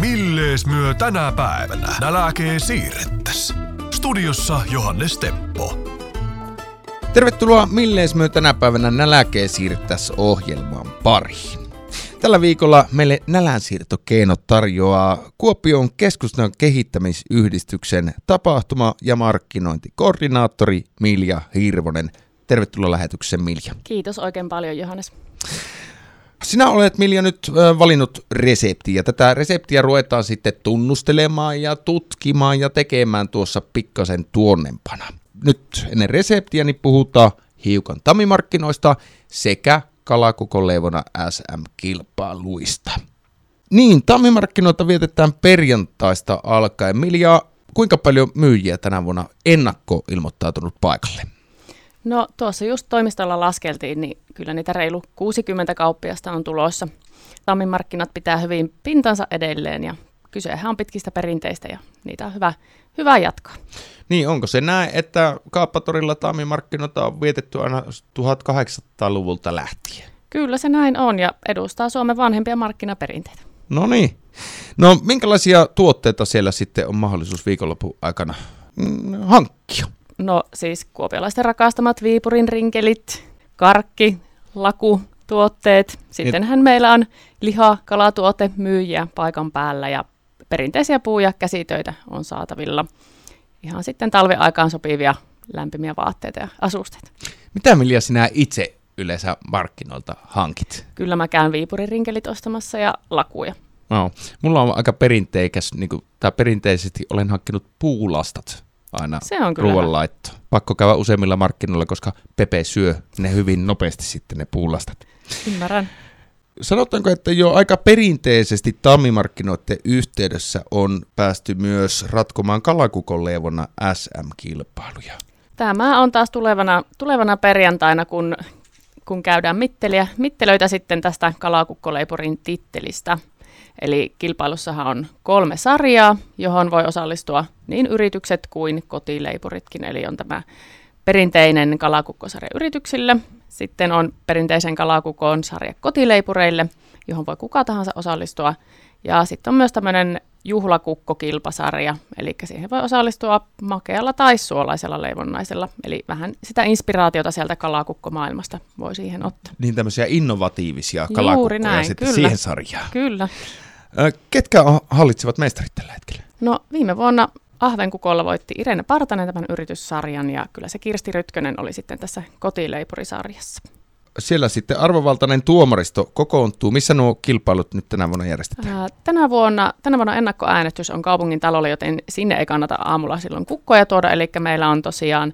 Millees myö tänä päivänä nälkee siirrettäs? Studiossa Johannes Teppo. Tervetuloa Millees myö tänä päivänä nälkeen siirrettäs ohjelmaan pariin. Tällä viikolla meille nälänsiirtokeinot tarjoaa Kuopion keskustan kehittämisyhdistyksen tapahtuma- ja markkinointikoordinaattori Milja Hirvonen. Tervetuloa lähetykseen Milja. Kiitos oikein paljon Johannes. Sinä olet Milja nyt valinnut reseptiä. Tätä reseptiä ruvetaan sitten tunnustelemaan ja tutkimaan ja tekemään tuossa pikkasen tuonnempana. Nyt ennen reseptiä niin puhutaan hiukan tamimarkkinoista sekä kalakokoleivona SM-kilpailuista. Niin, tammimarkkinoita vietetään perjantaista alkaen. Milja, kuinka paljon myyjiä tänä vuonna ennakkoilmoittautunut paikalle? No tuossa just toimistolla laskeltiin, niin kyllä niitä reilu 60 kauppiasta on tulossa. Tammimarkkinat pitää hyvin pintansa edelleen ja kysehän on pitkistä perinteistä ja niitä on hyvä, hyvä jatkaa. Niin, onko se näin, että kauppatorilla tammimarkkinoita on vietetty aina 1800-luvulta lähtien? Kyllä se näin on ja edustaa Suomen vanhempia markkinaperinteitä. No niin. No, minkälaisia tuotteita siellä sitten on mahdollisuus viikonlopun aikana mm, hankkia? No siis kuopiolaisten rakastamat Viipurin rinkelit, karkki, laku, tuotteet. Sittenhän meillä on liha, kalatuote, myyjiä paikan päällä ja perinteisiä puu- ja käsitöitä on saatavilla. Ihan sitten talviaikaan sopivia lämpimiä vaatteita ja asusteita. Mitä Milja sinä itse yleensä markkinoilta hankit? Kyllä mä käyn Viipurin rinkelit ostamassa ja lakuja. No, mulla on aika perinteikäs, niin kuin, tai perinteisesti olen hankkinut puulastat aina Se on kyllä ruoanlaitto. Pakko käydä useimmilla markkinoilla, koska Pepe syö ne hyvin nopeasti sitten ne puulastat. Ymmärrän. Sanotaanko, että jo aika perinteisesti tammimarkkinoiden yhteydessä on päästy myös ratkomaan kalakukonleivona SM-kilpailuja. Tämä on taas tulevana, tulevana perjantaina, kun, kun käydään mitteliä, mittelöitä sitten tästä kalakukkoleipurin tittelistä. Eli kilpailussahan on kolme sarjaa, johon voi osallistua niin yritykset kuin kotileipuritkin. Eli on tämä perinteinen kalakukkosarja yrityksille, sitten on perinteisen kalakukon sarja kotileipureille, johon voi kuka tahansa osallistua. Ja sitten on myös tämmöinen juhlakukkokilpasarja, eli siihen voi osallistua makealla tai suolaisella leivonnaisella. Eli vähän sitä inspiraatiota sieltä kalakukkomaailmasta voi siihen ottaa. Niin tämmöisiä innovatiivisia Juuri kalakukkoja näin, sitten kyllä. siihen sarjaan. Kyllä. Ketkä hallitsevat mestarit tällä hetkellä? No viime vuonna Ahvenkukolla voitti Irene Partanen tämän yrityssarjan ja kyllä se Kirsti Rytkönen oli sitten tässä kotileipurisarjassa. Siellä sitten arvovaltainen tuomaristo kokoontuu. Missä nuo kilpailut nyt tänä vuonna järjestetään? Ää, Tänä vuonna, tänä vuonna ennakkoäänestys on kaupungin talolla, joten sinne ei kannata aamulla silloin kukkoja tuoda. Eli meillä on tosiaan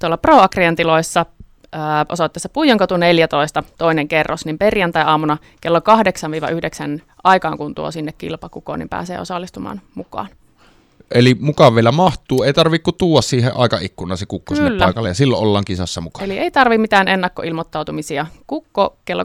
tuolla ProAgrian tiloissa ää, osoitteessa Puijonkatu 14, toinen kerros, niin perjantai-aamuna kello 8-9 aikaan, kun tuo sinne kilpakukoon, niin pääsee osallistumaan mukaan. Eli mukaan vielä mahtuu. Ei tarvitse kuin tuoda siihen aikaikkunaan se kukko sinne Kyllä. paikalle ja silloin ollaan kisassa mukaan. Eli ei tarvi mitään ennakkoilmoittautumisia. Kukko kello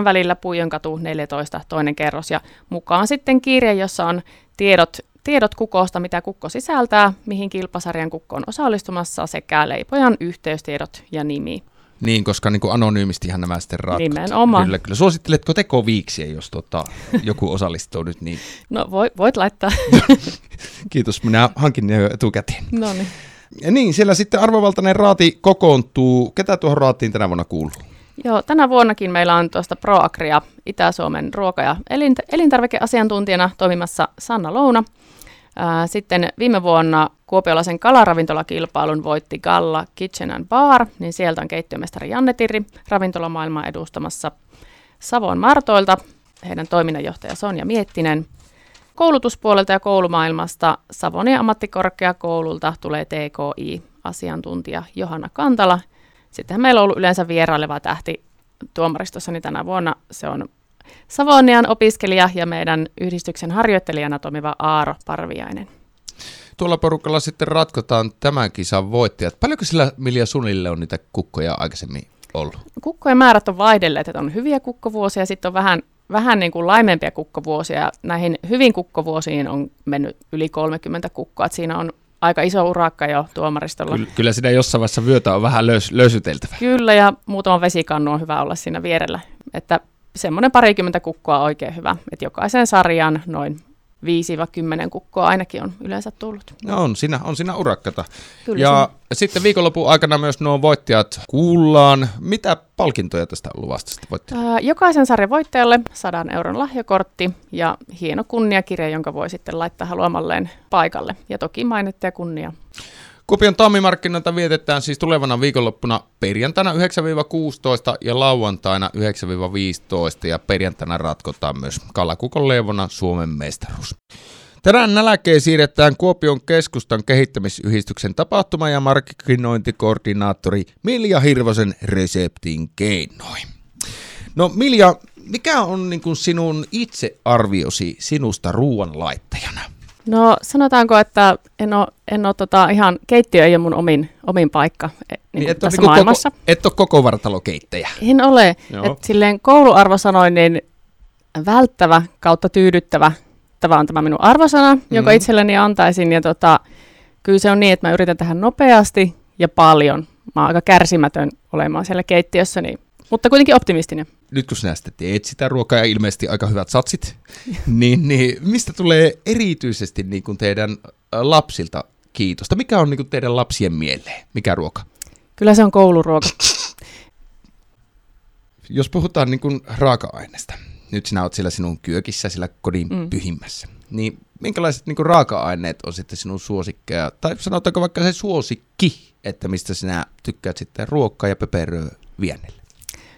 8-9 välillä, Puijonkatu 14, toinen kerros. Ja mukaan sitten kirje, jossa on tiedot, tiedot kukosta, mitä kukko sisältää, mihin kilpasarjan kukko on osallistumassa, sekä leipojan yhteystiedot ja nimi. Niin, koska niin kuin anonyymistihan nämä sitten ratkot. Nimenomaan. Kyllä, kyllä. Suositteletko tekoviiksiä, jos tota, joku osallistuu nyt, niin No voi, voit laittaa. kiitos. Minä hankin ne jo etukäteen. no niin. Ja niin, siellä sitten arvovaltainen raati kokoontuu. Ketä tuohon raatiin tänä vuonna kuuluu? Joo, tänä vuonnakin meillä on tuosta ProAgria Itä-Suomen ruoka- ja elint- elintarvikeasiantuntijana toimimassa Sanna Louna. Sitten viime vuonna kuopiolaisen kalaravintolakilpailun voitti Galla Kitchen and Bar, niin sieltä on keittiömestari Janne Tirri ravintolamaailmaa edustamassa Savon Martoilta, heidän toiminnanjohtaja Sonja Miettinen. Koulutuspuolelta ja koulumaailmasta Savonia ammattikorkeakoululta tulee TKI-asiantuntija Johanna Kantala. Sittenhän meillä on ollut yleensä vieraileva tähti tuomaristossa, niin tänä vuonna se on Savonian opiskelija ja meidän yhdistyksen harjoittelijana toimiva Aaro Parviainen. Tuolla porukalla sitten ratkotaan tämän kisan voittajat. Paljonko sillä Milja Sunille on niitä kukkoja aikaisemmin ollut? Kukkojen määrät on vaihdelleet, että on hyviä kukkovuosia ja sitten on vähän, vähän niin kuin laimempia kukkovuosia. Ja näihin hyvin kukkovuosiin on mennyt yli 30 kukkoa. Että siinä on aika iso urakka jo tuomaristolla. Kyllä, kyllä sitä jossain vaiheessa vyötä on vähän löys, löysyteltävä. Kyllä, ja muutama vesikannu on hyvä olla siinä vierellä. Että semmoinen parikymmentä kukkoa oikein hyvä. Että jokaisen sarjan noin 5-10 kukkoa ainakin on yleensä tullut. No on siinä, on siinä urakkata. Kyllä ja sitten viikonlopun aikana myös nuo voittajat kuullaan. Mitä palkintoja tästä on luvasta sitten jokaisen sarjan voittajalle 100 euron lahjakortti ja hieno kunniakirja, jonka voi sitten laittaa haluamalleen paikalle. Ja toki mainetta ja kunnia. Kuopion tammimarkkinoita vietetään siis tulevana viikonloppuna perjantaina 9-16 ja lauantaina 9-15 ja perjantaina ratkotaan myös Kallakukon leivona Suomen mestaruus. Tänään nälkeen siirretään Kuopion keskustan kehittämisyhdistyksen tapahtuma- ja markkinointikoordinaattori Milja Hirvosen reseptin keinoin. No Milja, mikä on niin kuin sinun itsearviosi sinusta ruoanlaittajana? No sanotaanko, että en ole, en ole tota, ihan, keittiö ei ole mun omin, omin paikka e, niin niin et tässä maailmassa. Koko, et ole koko vartalokeittäjä. En ole. Et silleen kouluarvosanoin niin välttävä kautta tyydyttävä. Tämä on tämä minun arvosana, jonka mm. itselleni antaisin. Ja tota, kyllä se on niin, että mä yritän tehdä nopeasti ja paljon. Mä oon aika kärsimätön olemaan siellä keittiössä, niin, mutta kuitenkin optimistinen nyt kun sinä sitten teet sitä ruokaa ja ilmeisesti aika hyvät satsit, niin, niin mistä tulee erityisesti niin kuin teidän äh, lapsilta kiitosta? Mikä on niin kuin teidän lapsien mieleen? Mikä ruoka? Kyllä se on kouluruoka. Jos puhutaan niin kuin raaka-aineesta, nyt sinä olet siellä sinun kyökissä, sillä kodin mm. pyhimmässä, niin minkälaiset niin kuin raaka-aineet on sitten sinun suosikkeja, tai sanotaanko vaikka se suosikki, että mistä sinä tykkäät sitten ruokaa ja pöperöä viennelle?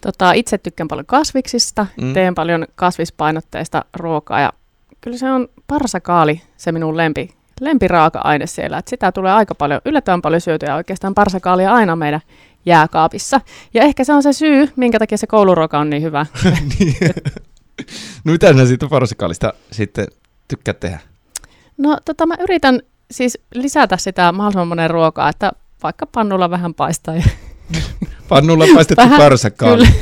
Tota, itse tykkään paljon kasviksista, mm. teen paljon kasvispainotteista ruokaa ja kyllä se on parsakaali se minun lempi, lempiraaka-aine siellä. Et sitä tulee aika paljon, yllättävän paljon syötyä oikeastaan parsakaalia aina meidän jääkaapissa. Ja ehkä se on se syy, minkä takia se kouluruoka on niin hyvä. niin. no mitä sinä siitä parsakaalista sitten tykkäät tehdä? No tota mä yritän siis lisätä sitä mahdollisimman monen ruokaa, että vaikka pannulla vähän paistaa ja Pannulla paistettu parsakaali.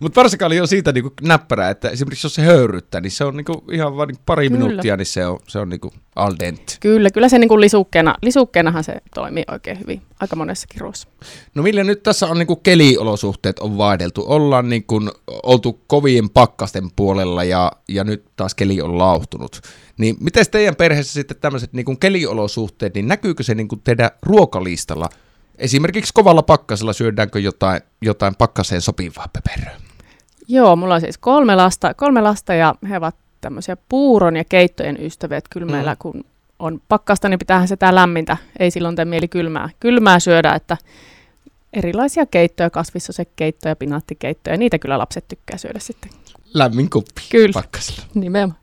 Mutta parsakaali on siitä niinku näppärää, että esimerkiksi jos se höyryttää, niin se on niinku ihan vain niinku pari kyllä. minuuttia, niin se on, se on niinku al dente. Kyllä, kyllä se niinku lisukkeena, lisukkeenahan se toimii oikein hyvin aika monessakin ruoassa. No millä nyt tässä on niinku keliolosuhteet on vaihdeltu. Ollaan niinku oltu kovien pakkasten puolella ja, ja nyt taas keli on lauhtunut. Niin miten teidän perheessä sitten tämmöiset niinku keliolosuhteet, niin näkyykö se niinku teidän ruokalistalla – Esimerkiksi kovalla pakkasella syödäänkö jotain, jotain pakkaseen sopivaa pöperöä? Joo, mulla on siis kolme lasta, kolme lasta ja he ovat tämmöisiä puuron ja keittojen ystäviä. Kyllä mm. meillä kun on pakkasta, niin pitäähän sitä lämmintä. Ei silloin tee mieli kylmää, kylmää syödä, että erilaisia keittoja, kasvissosekeittoja, pinaattikeittoja, niitä kyllä lapset tykkää syödä sitten. Lämmin kuppi kyllä. pakkasella. Nimenomaan.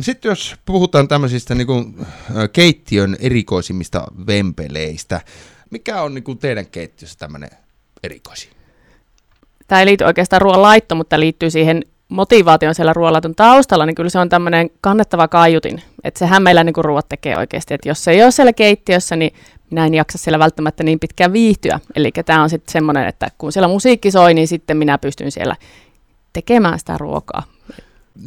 Sitten jos puhutaan tämmöisistä niin kuin, keittiön erikoisimmista vempeleistä, mikä on niin kuin teidän keittiössä tämmöinen erikoisi? Tämä ei liity oikeastaan ruoan laitto, mutta liittyy siihen motivaation siellä ruoanlaiton taustalla, niin kyllä se on tämmöinen kannettava kaiutin. Että sehän meillä niin ruoat tekee oikeasti. Että jos se ei ole siellä keittiössä, niin minä en jaksa siellä välttämättä niin pitkään viihtyä. Eli tämä on sitten semmoinen, että kun siellä musiikki soi, niin sitten minä pystyn siellä tekemään sitä ruokaa.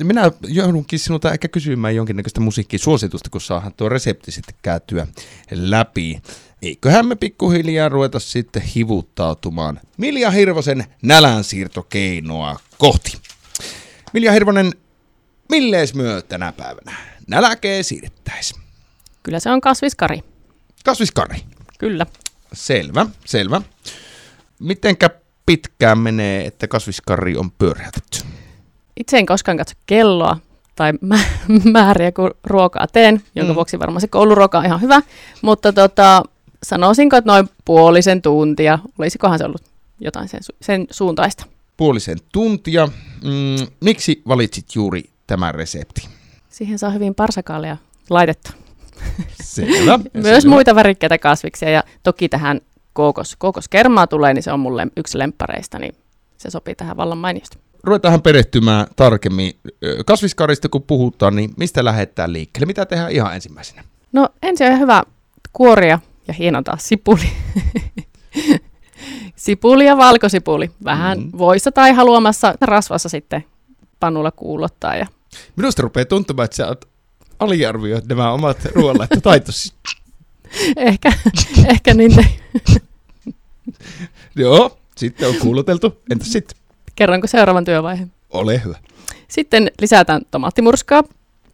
Minä joudunkin sinulta ehkä kysymään jonkinnäköistä musiikkisuositusta, kun saadaan tuo resepti sitten käytyä läpi eiköhän me pikkuhiljaa ruveta sitten hivuttautumaan Milja Hirvosen nälänsiirtokeinoa kohti. Milja Hirvonen, millees myö tänä päivänä näläkee siirrettäis? Kyllä se on kasviskari. Kasviskari? Kyllä. Selvä, selvä. Mitenkä pitkään menee, että kasviskari on pyöräytetty? Itse en koskaan katso kelloa tai määriä, kun ruokaa teen, jonka mm. vuoksi varmaan se kouluruoka on ihan hyvä. Mutta tota, sanoisinko, että noin puolisen tuntia. Olisikohan se ollut jotain sen, su- sen suuntaista? Puolisen tuntia. Mm, miksi valitsit juuri tämän resepti? Siihen saa hyvin parsakaalia laitetta. Selvä. Myös selvä. muita värikkäitä kasviksia ja toki tähän kookos, kookoskermaa tulee, niin se on mulle yksi lemppareista, niin se sopii tähän vallan mainiosti. Ruvetaan perehtymään tarkemmin. Kasviskarista kun puhutaan, niin mistä lähdetään liikkeelle? Mitä tehdään ihan ensimmäisenä? No ensin on hyvä kuoria ja hienontaa sipuli. sipuli ja valkosipuli. Vähän mm. voissa tai haluamassa rasvassa sitten pannulla kuulottaa. Ja... Minusta rupeaa tuntumaan, että sä oot aliarvioit nämä omat ruoanlaittotaitosi. ehkä, ehkä niin. Joo, sitten on kuuloteltu. Entäs sitten? Kerronko seuraavan työvaiheen? Ole hyvä. Sitten lisätään tomaattimurskaa,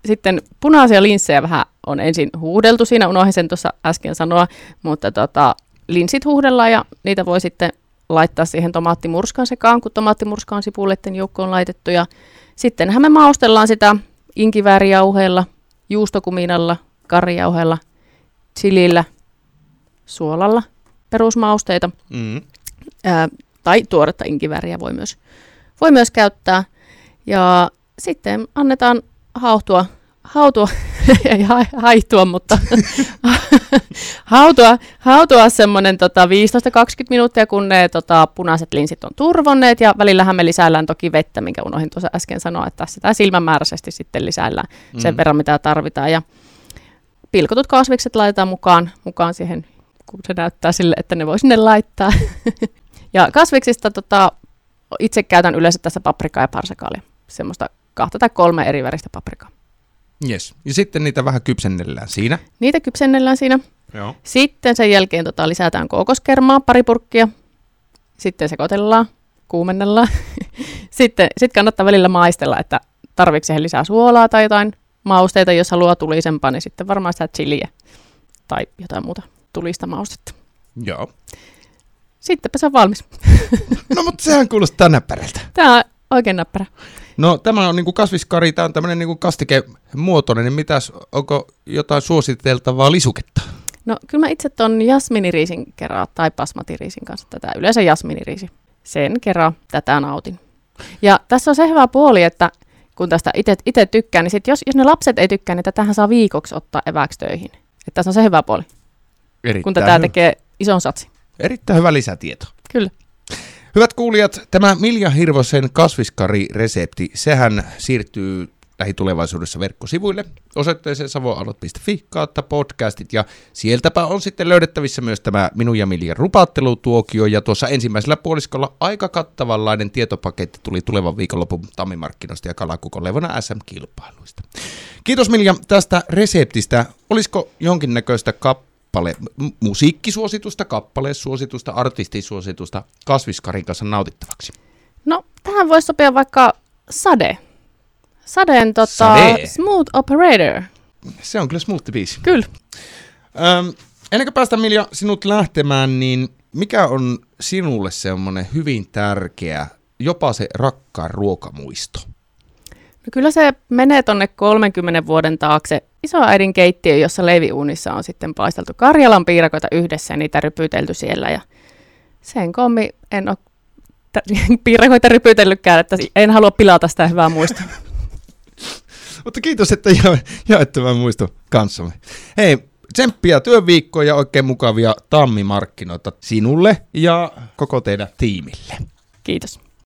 sitten punaisia linssejä vähän on ensin huudeltu. Siinä unohdin sen tuossa äsken sanoa, mutta tota, linssit huudellaan ja niitä voi sitten laittaa siihen tomaattimurskan sekaan, kun tomaattimurska on sipuleiden joukkoon laitettu. Ja sittenhän me maustellaan sitä inkiväärijauheella, juustokuminalla, karjauheella, chilillä, suolalla, perusmausteita. Mm. Ää, tai tuoretta inkivääriä voi myös, voi myös käyttää. Ja sitten annetaan hautua, hautua ei ha, haihtua, mutta hautua, hautua semmoinen tota 15-20 minuuttia, kun ne tota, punaiset linsit on turvonneet, ja välillähän me lisäillään toki vettä, minkä unohdin tuossa äsken sanoa, että sitä silmämääräisesti sitten lisäillään mm. sen verran, mitä tarvitaan, ja pilkotut kasvikset laitetaan mukaan, mukaan siihen, kun se näyttää sille, että ne voi sinne laittaa. ja kasviksista tota, itse käytän yleensä tässä paprikaa ja parsakaalia, semmoista kahta tai kolme eri väristä paprikaa. Yes. Ja sitten niitä vähän kypsennellään siinä. Niitä kypsennellään siinä. Joo. Sitten sen jälkeen tota, lisätään kookoskermaa, pari purkkia. Sitten sekoitellaan, kuumennellaan. sitten sit kannattaa välillä maistella, että tarvitseeko siihen lisää suolaa tai jotain mausteita. Jos haluaa tulisempaa, niin sitten varmaan sitä chiliä tai jotain muuta tulista maustetta. Joo. Sittenpä se on valmis. No mutta sehän kuulostaa näppärältä. Tämä on oikein näppärä. No tämä on niinku kasviskari, tämä on tämmöinen niinku kastikemuotoinen, niin mitäs, onko jotain suositeltavaa lisuketta? No kyllä mä itse ton jasminiriisin kerran tai basmatiriisin kanssa tätä, yleensä jasminiriisi. Sen kerran tätä nautin. Ja tässä on se hyvä puoli, että kun tästä itse tykkään, niin sit jos, jos ne lapset ei tykkää, niin tätähän saa viikoksi ottaa eväksi töihin. Että tässä on se hyvä puoli, Erittäin kun tätä hyvä. tekee ison satsi. Erittäin hyvä lisätieto. Kyllä. Hyvät kuulijat, tämä Milja Hirvosen kasviskari-resepti, sehän siirtyy lähitulevaisuudessa verkkosivuille osoitteeseen savoalot.fi kautta podcastit ja sieltäpä on sitten löydettävissä myös tämä minun ja Miljan rupattelutuokio ja tuossa ensimmäisellä puoliskolla aika kattavanlainen tietopaketti tuli tulevan viikonlopun tammimarkkinoista ja kalakukon levona SM-kilpailuista. Kiitos Milja tästä reseptistä. Olisiko jonkinnäköistä kappale, musiikkisuositusta, kappalesuositusta, artistisuositusta kasviskarin kanssa nautittavaksi? No, tähän voisi sopia vaikka Sade. Sadeen tota, Sade. Smooth Operator. Se on kyllä smoothie biisi. Kyllä. Öm, ennen kuin päästään Milja sinut lähtemään, niin mikä on sinulle semmoinen hyvin tärkeä, jopa se rakkaan ruokamuisto? No kyllä se menee tonne 30 vuoden taakse isoäidin keittiö, jossa leiviuunissa on sitten paisteltu Karjalan piirakoita yhdessä ja niitä rypytelty siellä. Ja sen kommi en ole t- piirakoita rypytellytkään, että en halua pilata sitä hyvää muistoa. Mutta kiitos, että ja, jaet tämän muisto kanssamme. Hei, tsemppiä työviikkoa ja oikein mukavia tammimarkkinoita sinulle ja koko teidän tiimille. Kiitos.